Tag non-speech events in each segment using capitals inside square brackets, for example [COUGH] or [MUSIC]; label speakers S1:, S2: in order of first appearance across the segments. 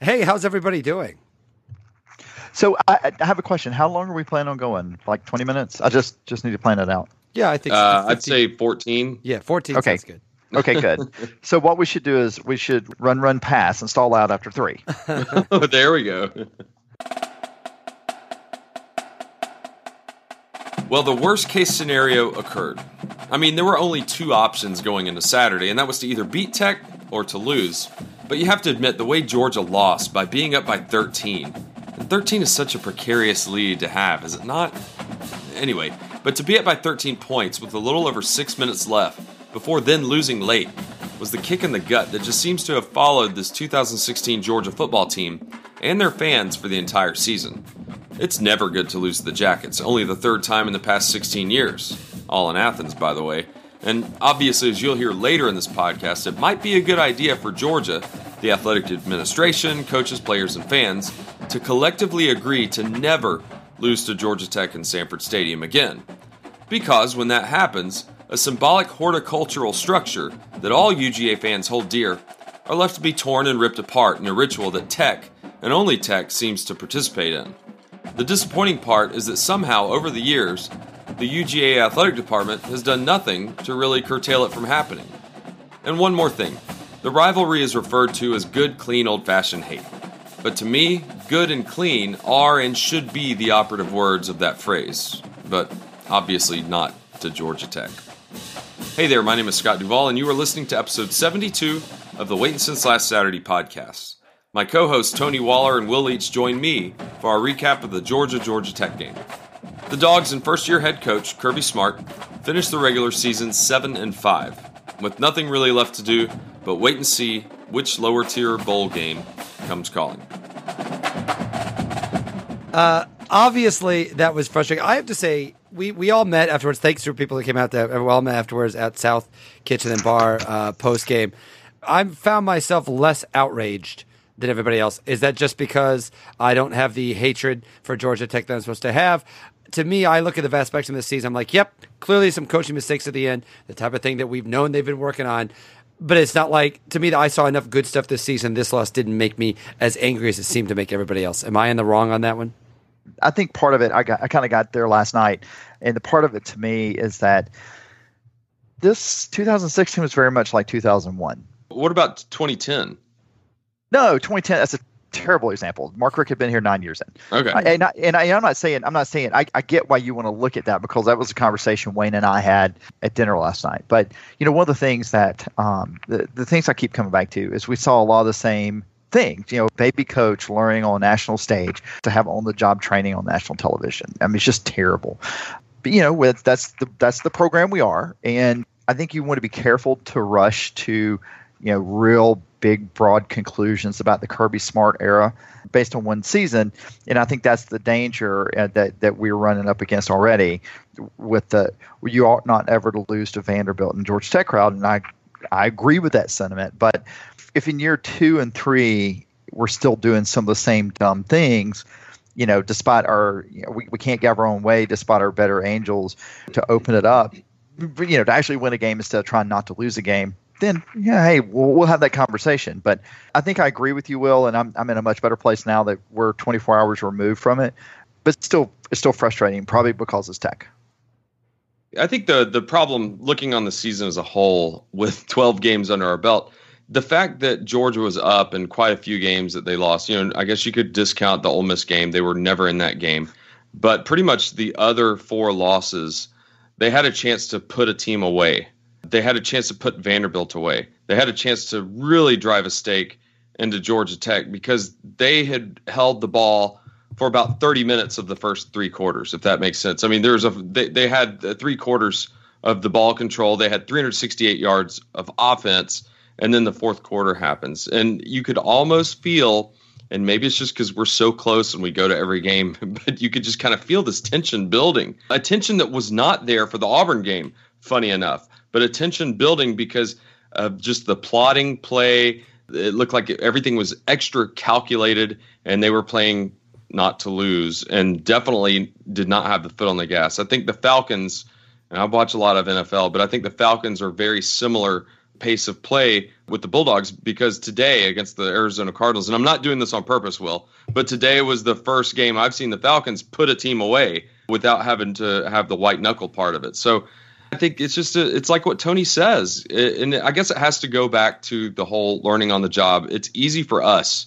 S1: Hey, how's everybody doing?
S2: So I, I have a question. How long are we planning on going? Like 20 minutes? I just just need to plan it out.
S1: Yeah, I think
S3: uh, I'd say 14.
S1: Yeah, 14
S2: okay.
S1: sounds good.
S2: Okay, good. [LAUGHS] so what we should do is we should run, run, pass, and stall out after three. [LAUGHS]
S3: there we go. Well, the worst case scenario occurred. I mean, there were only two options going into Saturday, and that was to either beat Tech or to lose. But you have to admit, the way Georgia lost by being up by 13, and 13 is such a precarious lead to have, is it not? Anyway, but to be up by 13 points with a little over six minutes left, before then losing late, was the kick in the gut that just seems to have followed this 2016 Georgia football team and their fans for the entire season. It's never good to lose the Jackets, only the third time in the past 16 years. All in Athens, by the way. And obviously, as you'll hear later in this podcast, it might be a good idea for Georgia, the athletic administration, coaches, players, and fans, to collectively agree to never lose to Georgia Tech in Sanford Stadium again. Because when that happens, a symbolic horticultural structure that all UGA fans hold dear are left to be torn and ripped apart in a ritual that Tech, and only Tech, seems to participate in. The disappointing part is that somehow, over the years, the UGA athletic department has done nothing to really curtail it from happening. And one more thing the rivalry is referred to as good, clean, old fashioned hate. But to me, good and clean are and should be the operative words of that phrase, but obviously not to Georgia Tech. Hey there, my name is Scott Duvall, and you are listening to episode 72 of the Waiting Since Last Saturday podcast. My co hosts Tony Waller and Will Leach join me for our recap of the Georgia Georgia Tech game. The Dogs and first year head coach Kirby Smart finished the regular season 7 and 5, with nothing really left to do but wait and see which lower tier bowl game comes calling.
S1: Uh, obviously, that was frustrating. I have to say, we, we all met afterwards. Thanks to people that came out there. We all met afterwards at South Kitchen and Bar uh, post game. I found myself less outraged than everybody else. Is that just because I don't have the hatred for Georgia Tech that I'm supposed to have? To me, I look at the vast spectrum of this season. I'm like, yep, clearly some coaching mistakes at the end, the type of thing that we've known they've been working on. But it's not like to me that I saw enough good stuff this season. This loss didn't make me as angry as it seemed to make everybody else. Am I in the wrong on that one?
S2: I think part of it, I got, I kind of got there last night, and the part of it to me is that this 2016 was very much like 2001.
S3: What about 2010?
S2: No, 2010. That's a terrible example. Mark Richt had been here nine years in.
S3: Okay.
S2: And I, and I, am not saying I'm not saying I, I get why you want to look at that because that was a conversation Wayne and I had at dinner last night. But you know, one of the things that um, the the things I keep coming back to is we saw a lot of the same things. You know, baby coach learning on a national stage to have on the job training on national television. I mean, it's just terrible. But you know, with that's the that's the program we are, and I think you want to be careful to rush to you know real big broad conclusions about the Kirby Smart era based on one season, and I think that's the danger uh, that that we're running up against already. With the you ought not ever to lose to Vanderbilt and Georgia Tech crowd, and I I agree with that sentiment. But if in year two and three we're still doing some of the same dumb things, you know, despite our you know, we, we can't get our own way, despite our better angels to open it up, you know, to actually win a game instead of trying not to lose a game then yeah, hey, we'll, we'll have that conversation. But I think I agree with you, Will, and I'm I'm in a much better place now that we're 24 hours removed from it. But still, it's still frustrating, probably because it's tech.
S3: I think the the problem looking on the season as a whole with [LAUGHS] 12 games under our belt, the fact that Georgia was up in quite a few games that they lost, you know, I guess you could discount the Ole Miss game. They were never in that game. But pretty much the other four losses, they had a chance to put a team away they had a chance to put Vanderbilt away. They had a chance to really drive a stake into Georgia Tech because they had held the ball for about 30 minutes of the first three quarters, if that makes sense. I mean, there's a they, they had three quarters of the ball control. They had 368 yards of offense, and then the fourth quarter happens, and you could almost feel. And maybe it's just because we're so close and we go to every game, [LAUGHS] but you could just kind of feel this tension building. A tension that was not there for the Auburn game, funny enough but attention building because of just the plotting play. It looked like everything was extra calculated, and they were playing not to lose, and definitely did not have the foot on the gas. I think the Falcons, and I watch a lot of NFL, but I think the Falcons are very similar pace of play with the Bulldogs because today against the Arizona Cardinals, and I'm not doing this on purpose, Will, but today was the first game I've seen the Falcons put a team away without having to have the white knuckle part of it. So I think it's just a, it's like what Tony says, and I guess it has to go back to the whole learning on the job. It's easy for us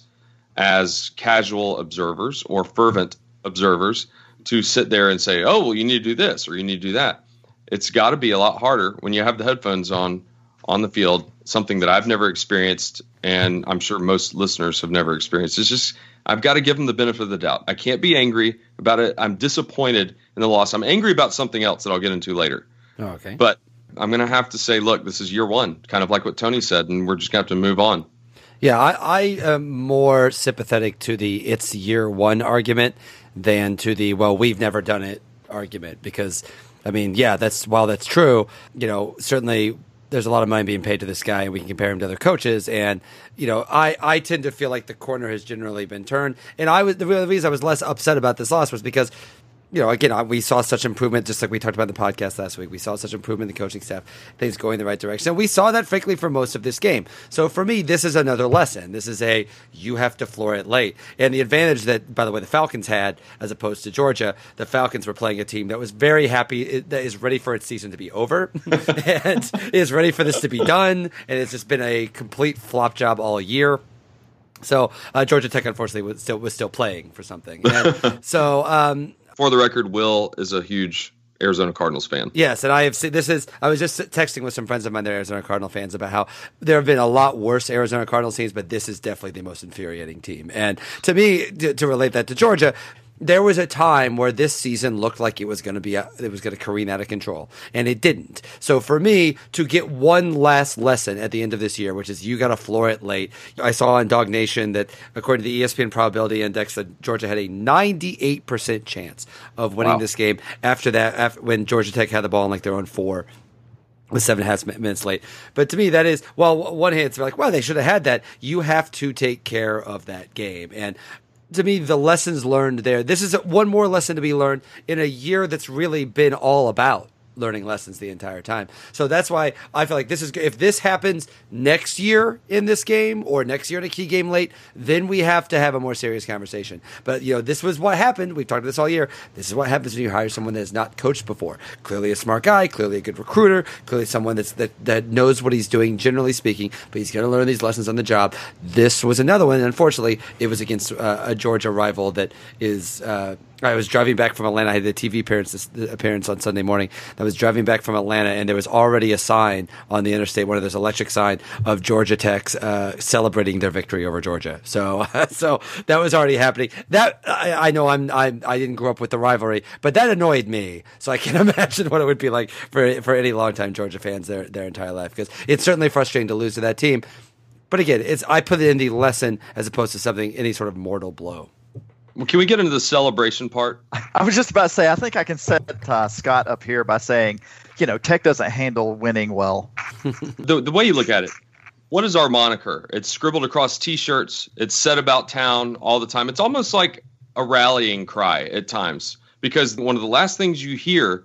S3: as casual observers or fervent observers to sit there and say, "Oh, well, you need to do this or you need to do that." It's got to be a lot harder when you have the headphones on on the field. Something that I've never experienced, and I'm sure most listeners have never experienced. It's just I've got to give them the benefit of the doubt. I can't be angry about it. I'm disappointed in the loss. I'm angry about something else that I'll get into later.
S1: Oh, okay.
S3: But I'm going to have to say, look, this is year one, kind of like what Tony said, and we're just going to have to move on.
S1: Yeah, I, I am more sympathetic to the it's year one argument than to the well, we've never done it argument because, I mean, yeah, that's while that's true, you know, certainly there's a lot of money being paid to this guy, and we can compare him to other coaches. And you know, I, I tend to feel like the corner has generally been turned. And I was the reason I was less upset about this loss was because you know, again, we saw such improvement, just like we talked about in the podcast last week. We saw such improvement in the coaching staff, things going in the right direction. And we saw that, frankly, for most of this game. So for me, this is another lesson. This is a you have to floor it late. And the advantage that, by the way, the Falcons had as opposed to Georgia, the Falcons were playing a team that was very happy, that is ready for its season to be over [LAUGHS] and is ready for this to be done. And it's just been a complete flop job all year. So uh, Georgia Tech, unfortunately, was still was still playing for something. And [LAUGHS] so um,
S3: for the record, Will is a huge Arizona Cardinals fan.
S1: Yes, and I have seen this is I was just texting with some friends of mine that are Arizona Cardinal fans about how there have been a lot worse Arizona Cardinals teams, but this is definitely the most infuriating team. And to me, to, to relate that to Georgia, there was a time where this season looked like it was going to be a, it was going to careen out of control and it didn't so for me to get one last lesson at the end of this year which is you got to floor it late i saw on Dog Nation that according to the espn probability index that georgia had a 98% chance of winning wow. this game after that after, when georgia tech had the ball in like their own four with seven and a half minutes late. But to me, that is, well, one hand, it's like, well, they should have had that. You have to take care of that game. And to me the lessons learned there. This is one more lesson to be learned in a year that's really been all about learning lessons the entire time. So that's why I feel like this is if this happens next year in this game or next year in a key game late, then we have to have a more serious conversation. But you know, this was what happened. We've talked about this all year. This is what happens when you hire someone that has not coached before. Clearly a smart guy, clearly a good recruiter, clearly someone that's that, that knows what he's doing generally speaking, but he's going to learn these lessons on the job. This was another one. And unfortunately, it was against uh, a Georgia rival that is uh, I was driving back from Atlanta. I had the TV appearance appearance on Sunday morning. I was driving back from Atlanta, and there was already a sign on the interstate, one of those electric sign of Georgia Tech's uh, celebrating their victory over Georgia. So, [LAUGHS] so that was already happening. That I, I know I'm, I'm I didn't grow up with the rivalry, but that annoyed me. So I can [LAUGHS] imagine what it would be like for for any longtime Georgia fans their their entire life because it's certainly frustrating to lose to that team. But again, it's I put it in the lesson as opposed to something any sort of mortal blow.
S3: Well, can we get into the celebration part? [LAUGHS]
S2: I was just about to say, I think I can set uh, Scott up here by saying, you know, Tech doesn't handle winning well. [LAUGHS]
S3: the, the way you look at it, what is our moniker? It's scribbled across T-shirts. It's said about town all the time. It's almost like a rallying cry at times because one of the last things you hear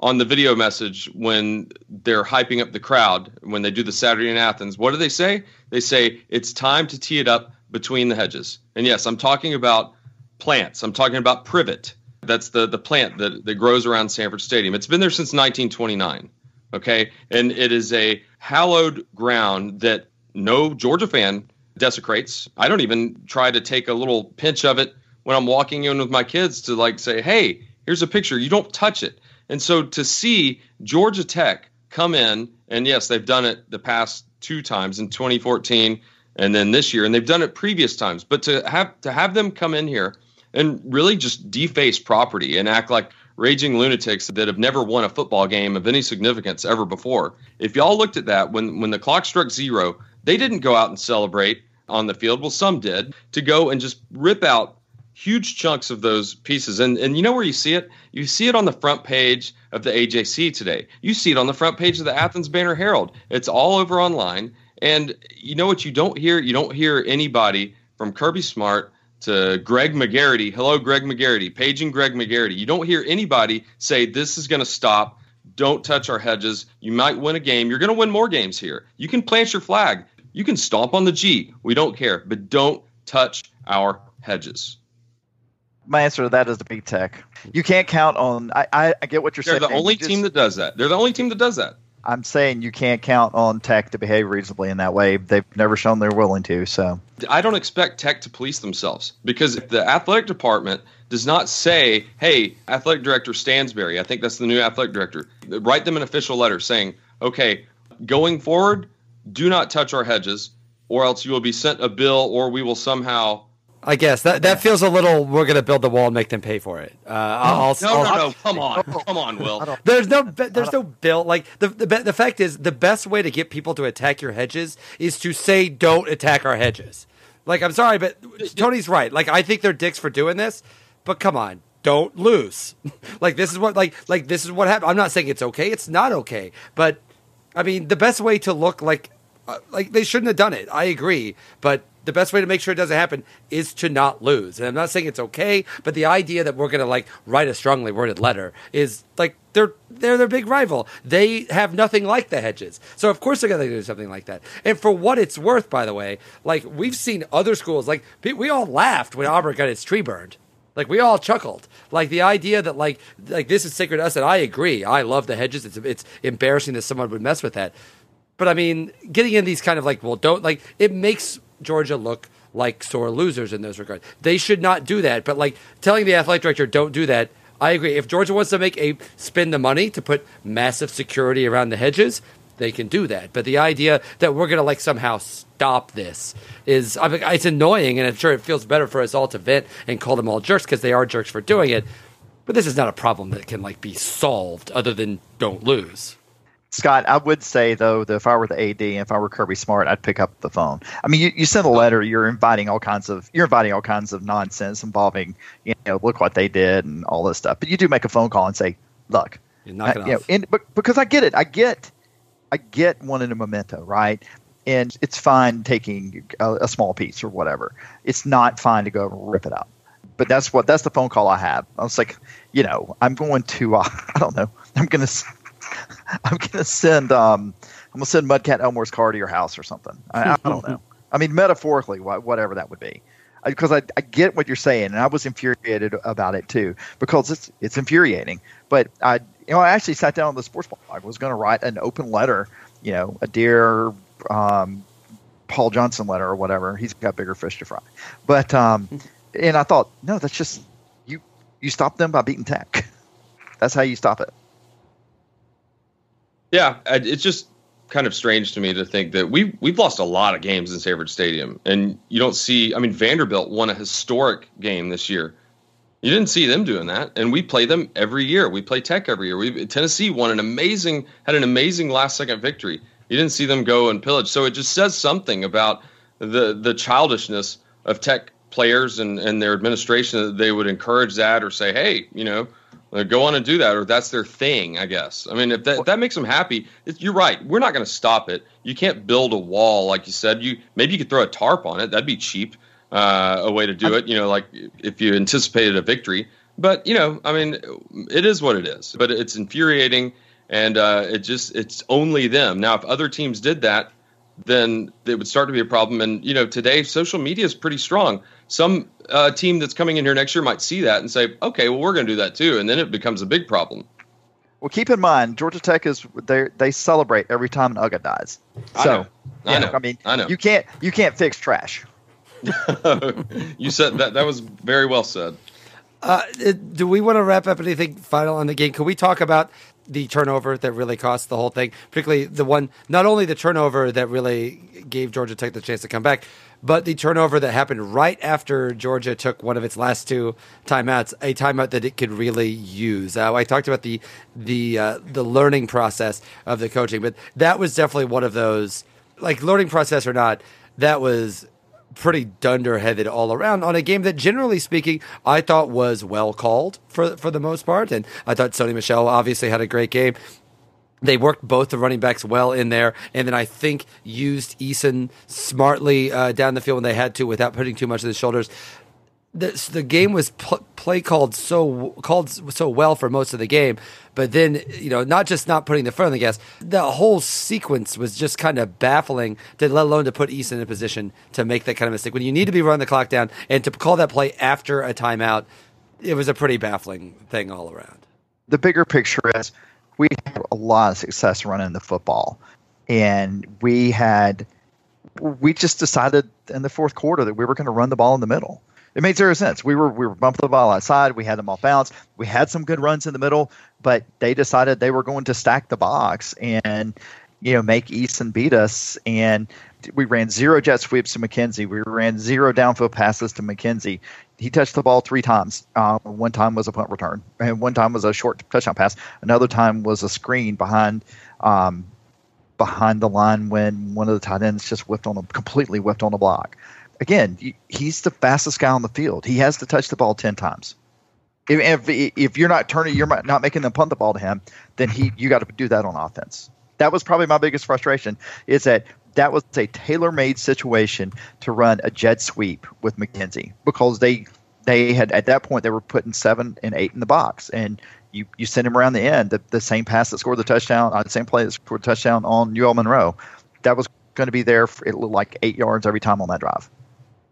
S3: on the video message when they're hyping up the crowd when they do the Saturday in Athens, what do they say? They say it's time to tee it up between the hedges. And yes, I'm talking about plants. I'm talking about privet. That's the, the plant that, that grows around Sanford Stadium. It's been there since 1929. Okay. And it is a hallowed ground that no Georgia fan desecrates. I don't even try to take a little pinch of it when I'm walking in with my kids to like say, hey, here's a picture. You don't touch it. And so to see Georgia Tech come in, and yes, they've done it the past two times in 2014 and then this year, and they've done it previous times, but to have to have them come in here and really just deface property and act like raging lunatics that have never won a football game of any significance ever before. If y'all looked at that when when the clock struck zero, they didn't go out and celebrate on the field. Well, some did to go and just rip out huge chunks of those pieces. And and you know where you see it? You see it on the front page of the AJC today. You see it on the front page of the Athens Banner Herald. It's all over online. And you know what you don't hear? You don't hear anybody from Kirby Smart to Greg McGarity. Hello, Greg McGarity. Paging Greg McGarity. You don't hear anybody say this is going to stop don't touch our hedges. You might win a game. You're going to win more games here. You can plant your flag. You can stomp on the G. We don't care, but don't touch our hedges.
S2: My answer to that is the big Tech. You can't count on. I, I, I get what you're
S3: They're
S2: saying.
S3: the only
S2: just-
S3: team that does that. They're the only team that does that.
S2: I'm saying you can't count on Tech to behave reasonably in that way. They've never shown they're willing to. So
S3: I don't expect Tech to police themselves because if the athletic department does not say, "Hey, athletic director Stansbury, I think that's the new athletic director," write them an official letter saying, "Okay, going forward, do not touch our hedges, or else you will be sent a bill, or we will somehow."
S1: I guess that that feels a little. We're going to build the wall and make them pay for it. Uh, I'll,
S3: No,
S1: I'll-
S3: no, no! Come on, come on, Will.
S1: There's no there's no bill like the, the the fact is the best way to get people to attack your hedges is to say don't attack our hedges. Like I'm sorry, but Tony's right. Like I think they're dicks for doing this, but come on, don't lose. [LAUGHS] like this is what like like this is what happened. I'm not saying it's okay. It's not okay, but I mean the best way to look like uh, like they shouldn't have done it. I agree, but the best way to make sure it doesn't happen is to not lose. And I'm not saying it's okay, but the idea that we're going to like write a strongly worded letter is like they're they're their big rival. They have nothing like the Hedges, so of course they're going to do something like that. And for what it's worth, by the way, like we've seen other schools, like we all laughed when Auburn got its tree burned. Like we all chuckled. Like the idea that like like this is sacred to us, and I agree. I love the hedges. It's it's embarrassing that someone would mess with that. But I mean, getting in these kind of like, well, don't like it makes Georgia look like sore losers in those regards. They should not do that. But like telling the athletic director, don't do that. I agree. If Georgia wants to make a spend the money to put massive security around the hedges, they can do that. But the idea that we're going to like somehow stop this is, I mean, it's annoying, and I'm sure it feels better for us all to vent and call them all jerks because they are jerks for doing it. But this is not a problem that can like be solved other than don't lose.
S2: Scott, I would say though that if I were the AD and if I were Kirby Smart, I'd pick up the phone. I mean, you, you send a letter, you're inviting all kinds of you're inviting all kinds of nonsense involving, you know, look what they did and all this stuff. But you do make a phone call and say, look,
S1: You knock it
S2: you know, and, but, because I get it, I get, I get wanting a memento, right? And it's fine taking a, a small piece or whatever. It's not fine to go and rip it up. But that's what that's the phone call I have. I was like, you know, I'm going to, uh, [LAUGHS] I don't know, I'm gonna. s- [LAUGHS] I'm gonna send um I'm gonna send Mudcat Elmore's car to your house or something. I, I don't know. I mean, metaphorically, wha- whatever that would be, because I, I get what you're saying, and I was infuriated about it too because it's it's infuriating. But I you know I actually sat down on the sports blog. I was going to write an open letter, you know, a dear um, Paul Johnson letter or whatever. He's got bigger fish to fry. But um, and I thought, no, that's just you you stop them by beating Tech. [LAUGHS] That's how you stop it.
S3: Yeah, it's just kind of strange to me to think that we we've lost a lot of games in Sanford Stadium, and you don't see. I mean, Vanderbilt won a historic game this year. You didn't see them doing that, and we play them every year. We play Tech every year. We Tennessee won an amazing had an amazing last second victory. You didn't see them go and pillage, so it just says something about the the childishness of Tech players and and their administration that they would encourage that or say, hey, you know, go on and do that, or that's their thing, I guess. I mean, if that, if that makes them happy, it's, you're right. We're not going to stop it. You can't build a wall, like you said. You maybe you could throw a tarp on it. That'd be cheap, uh, a way to do it. You know, like if you anticipated a victory. But you know, I mean, it is what it is. But it's infuriating, and uh, it just it's only them. Now, if other teams did that, then it would start to be a problem. And you know, today social media is pretty strong. Some uh, team that's coming in here next year might see that and say, "Okay, well, we're going to do that too," and then it becomes a big problem.
S2: Well, keep in mind, Georgia Tech is they they celebrate every time an UGA dies.
S3: I
S2: So,
S3: know. I
S2: you
S3: know.
S2: I mean,
S3: I know.
S2: you can't you can't fix trash. [LAUGHS]
S3: you said that. That was very well said.
S1: Uh, do we want to wrap up anything final on the game? Can we talk about the turnover that really cost the whole thing? Particularly the one, not only the turnover that really gave Georgia Tech the chance to come back, but the turnover that happened right after Georgia took one of its last two timeouts, a timeout that it could really use. Uh, I talked about the the uh, the learning process of the coaching, but that was definitely one of those, like learning process or not, that was pretty dunderheaded all around on a game that, generally speaking, I thought was well called for for the most part, and I thought Sony Michel obviously had a great game. They worked both the running backs well in there, and then I think used Eason smartly uh, down the field when they had to, without putting too much of the shoulders. The, the game was pl- play called so called so well for most of the game, but then you know not just not putting the foot on the gas, the whole sequence was just kind of baffling. To let alone to put Eason a position to make that kind of mistake when you need to be running the clock down and to call that play after a timeout, it was a pretty baffling thing all around.
S2: The bigger picture is we had a lot of success running the football, and we had we just decided in the fourth quarter that we were going to run the ball in the middle it made zero sense. We were we were bumping the ball outside. We had them off balance. We had some good runs in the middle, but they decided they were going to stack the box and you know make Eason beat us. And we ran zero jet sweeps to McKenzie. We ran zero downfield passes to McKenzie. He touched the ball three times. Uh, one time was a punt return, and one time was a short touchdown pass. Another time was a screen behind. Um, behind the line when one of the tight ends just whipped on a completely whipped on a block again, he's the fastest guy on the field. He has to touch the ball ten times. If, if, if you're not turning, you're not making them punt the ball to him, then he you got to do that on offense. That was probably my biggest frustration. Is that that was a tailor-made situation to run a jet sweep with McKenzie because they they had at that point they were putting seven and eight in the box, and you you send him around the end the, the same pass that scored the touchdown, on the same play that scored the touchdown on UL Monroe. That was going to be there for it looked like eight yards every time on that drive.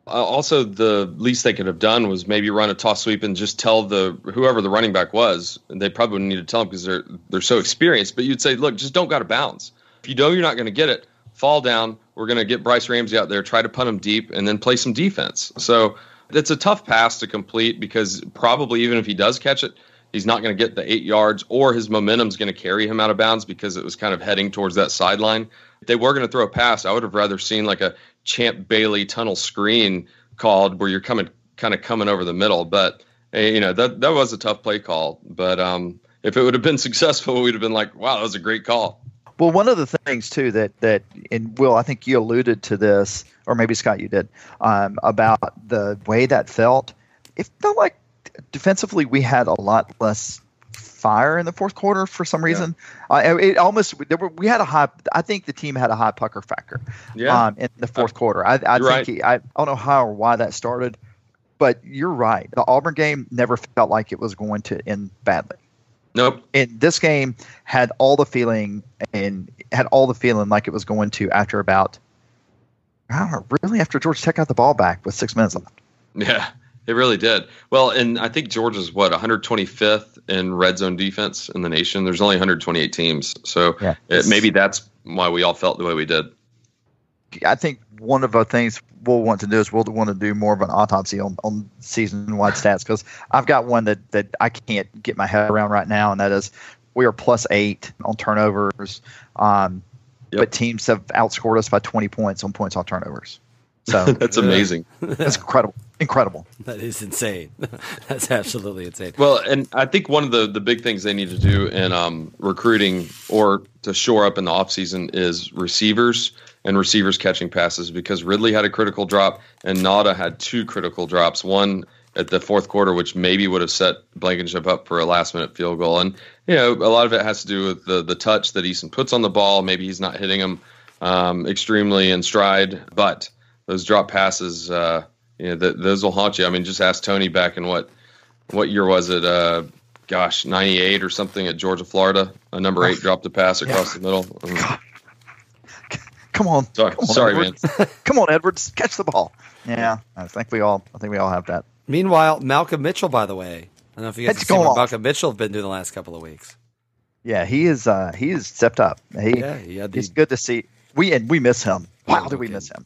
S3: Uh, also, the least they could have done was maybe run a toss sweep and just tell the whoever the running back was. They probably wouldn't need to tell them because they're they're so experienced. But you'd say, look, just don't got to bounce. If you know you're not going to get it, fall down. We're going to get Brice Ramsey out there, try to punt him deep, and then play some defense. So it's a tough pass to complete because probably even if he does catch it, he's not going to get the eight yards, or his momentum's going to carry him out of bounds because it was kind of heading towards that sideline. If they were going to throw a pass, I would have rather seen like a Champ Bailey tunnel screen called where you're coming kind of coming over the middle. But eh, you know that that was a tough play call. But um, if it would have been [LAUGHS] successful, we'd have been like, wow, that was a great call.
S2: Well, one of the things too that that and Will, I think you alluded to this, or maybe Scott, you did, um, about the way that felt. It felt like defensively we had a lot less fire in the fourth quarter for some reason. Yeah. Uh, it almost were, we had a high. I think the team had a high pucker factor. Yeah. Um, in the fourth uh, quarter, I, I think right. he, I, I don't know how or why that started, but you're right. The Auburn game never felt like it was going to end badly.
S3: Nope.
S2: And this game had all the feeling and had all the feeling like it was going to after about. I don't know, really after George Tech got the ball back with six minutes left.
S3: Yeah. It really did. Well, and I think Georgia's what 125th in red zone defense in the nation. There's only 128 teams, so yeah, it, maybe that's why we all felt the way we did.
S2: I think one of the things we'll want to do is we'll want to do more of an autopsy on, on season wide stats because I've got one that, that I can't get my head around right now, and that is we are plus eight on turnovers, um, yep. but teams have outscored us by 20 points on points off turnovers. So [LAUGHS]
S3: that's amazing.
S2: That's incredible. Incredible. [LAUGHS]
S1: That is insane. [LAUGHS] That's absolutely insane.
S3: Well, and I think one of the, the big things they need to do in um, recruiting or to shore up in the offseason is receivers and receivers catching passes because Ridley had a critical drop and Nauta had two critical drops. One at the fourth quarter, which maybe would have set Blankenship up for a last minute field goal. And, you know, a lot of it has to do with the, the touch that Eason puts on the ball. Maybe he's not hitting him um, extremely in stride, but those drop passes, uh, you know, th- those will haunt you. I mean, just ask Tony back in what what year was it? Uh, gosh, ninety eight or something at Georgia, Florida. A number eight dropped a pass across yeah. the middle.
S2: Mm. Come on,
S3: sorry,
S2: come on,
S3: sorry, man. [LAUGHS]
S2: come on, Edwards, catch the ball. Yeah, I think we all, I think we all have that.
S1: Meanwhile, Malcolm Mitchell, by the way, I don't know if you guys have seen what Malcolm Mitchell have been doing the last couple of weeks.
S2: Yeah, he is. Uh, he is stepped up. He, yeah, he the, he's good to see. We and we miss him. Wow, do we miss him?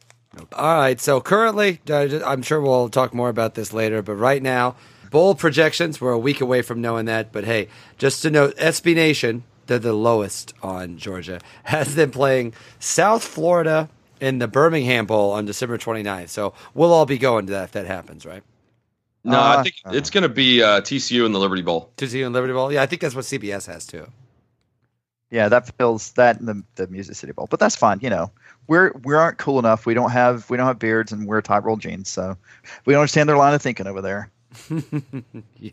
S1: All right. So currently, I'm sure we'll talk more about this later, but right now, bowl projections. We're a week away from knowing that. But hey, just to note, SB Nation, they're the lowest on Georgia, [LAUGHS] has them playing South Florida in the Birmingham Bowl on December 29th. So we'll all be going to that if that happens, right?
S3: No, uh, I think it's going to be uh, TCU in the Liberty Bowl.
S1: TCU and Liberty Bowl. Yeah, I think that's what CBS has too.
S2: Yeah, that feels that in the, the Music City Bowl, but that's fine. You know, we're we aren't cool enough. We don't have we don't have beards and we're tight roll jeans, so we don't understand their line of thinking over there. [LAUGHS] yeah,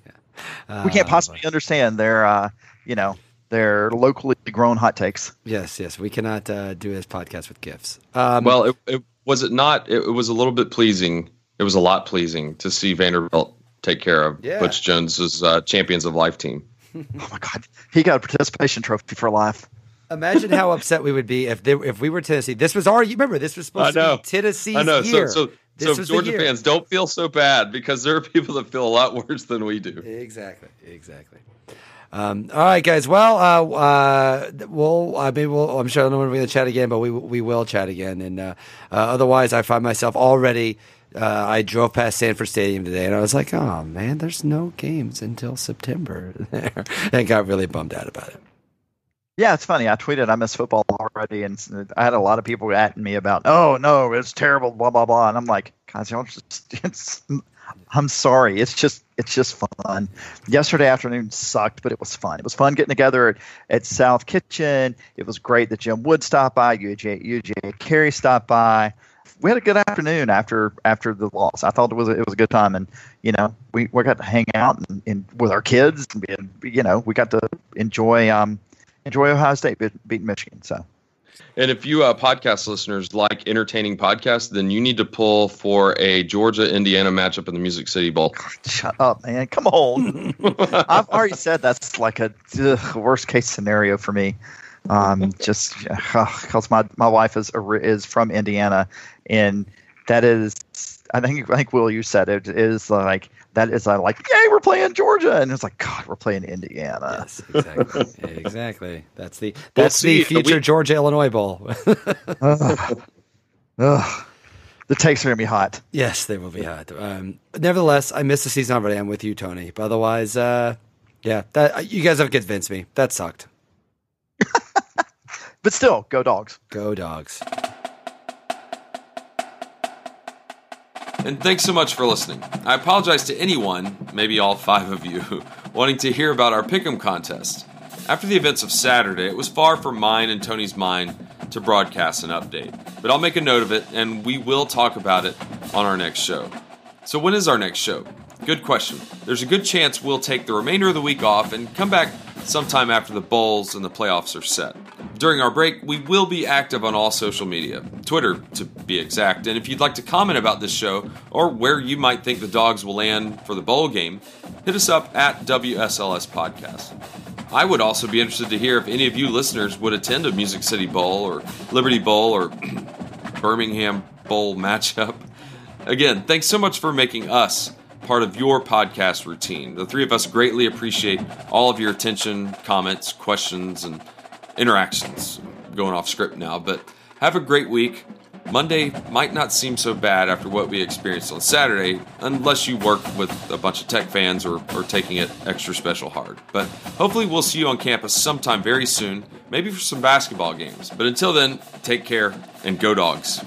S2: uh, we can't possibly understand their uh, you know their locally grown hot takes.
S1: Yes, yes, we cannot uh, do this podcast with gifts. Um,
S3: well, it, it, was it not? It, it was a little bit pleasing it was a lot pleasing to see Vanderbilt take care of
S1: Yeah.
S3: Butch Jones's uh, Champions of Life team. [LAUGHS]
S2: Oh my God, he got a participation trophy for life.
S1: Imagine how upset we would be if they, if we were Tennessee. This was our. You remember this was supposed to be Tennessee's
S3: I know.
S1: year.
S3: So, so,
S1: This
S3: so Georgia fans don't feel so bad because there are people that feel a lot worse than we do.
S1: Exactly. Exactly. Um, all right, guys. Well, uh, uh, we'll. I mean, we'll. I'm sure I don't know when we're going to chat again, but we we will chat again. And uh, uh, otherwise, I find myself already. Uh, I drove past Sanford Stadium today, and I was like, "Oh man, there's no games until September." [LAUGHS] There, and got really bummed out about it.
S2: Yeah, it's funny. I tweeted I miss football already, and I had a lot of people at me about, "Oh no, it's terrible," blah blah blah, and I'm like, "Guys, y'all just [LAUGHS] it's." I'm sorry. It's just it's just fun. Yesterday afternoon sucked, but it was fun. It was fun getting together at, at South Kitchen. It was great that Jim Wood stopped by. UJ UJ Carey stopped by. We had a good afternoon after after the loss. I thought it was a, it was a good time, and you know we, we got to hang out and, and with our kids. And, you know we got to enjoy um, enjoy Ohio State beat, beating Michigan. So
S3: And if you uh, podcast listeners like entertaining podcasts, then you need to pull for a Georgia Indiana matchup in the Music City Bowl.
S2: shut up, man. Come on. [LAUGHS] I've already said that's like a ugh, worst case scenario for me. Um, [LAUGHS] just because my my wife is is from Indiana, and that is. I think I think Will you said it is like that is uh, like yay we're playing Georgia and it's like God we're playing Indiana
S1: Yes, exactly. [LAUGHS] exactly. That's the that's
S3: see.
S1: the future
S3: We-
S1: Georgia Illinois Bowl. [LAUGHS]
S2: Ugh. Ugh. the takes are gonna be hot
S1: yes, they will be hot. Um, nevertheless, I missed the season already. I'm with you, Tony. But otherwise, uh, yeah, that you guys have convinced me. That sucked.
S2: But still go dogs
S1: Go dogs.
S3: And thanks so much for listening. I apologize to anyone, maybe all five of you, [LAUGHS] wanting to hear about our Pick'em contest. After the events of Saturday, it was far from mine and Tony's mind to broadcast an update. But I'll make a note of it, and we will talk about it on our next show. So, when is our next show? Good question. There's a good chance we'll take the remainder of the week off and come back sometime after the bowls and the playoffs are set. During our break, we will be active on all social media, Twitter to be exact. And if you'd like to comment about this show or where you might think the dogs will land for the bowl game, hit us up at WSLS Podcast. I would also be interested to hear if any of you listeners would attend a Music City Bowl or Liberty Bowl or [CLEARS THROAT] Birmingham Bowl matchup. Again, thanks so much for making us part of your podcast routine. The three of us greatly appreciate all of your attention, comments, questions, and interactions. Going off script now, but have a great week. Monday might not seem so bad after what we experienced on Saturday, unless you work with a bunch of tech fans or, or taking it extra special hard. But hopefully, we'll see you on campus sometime very soon, maybe for some basketball games. But until then, take care and go dogs.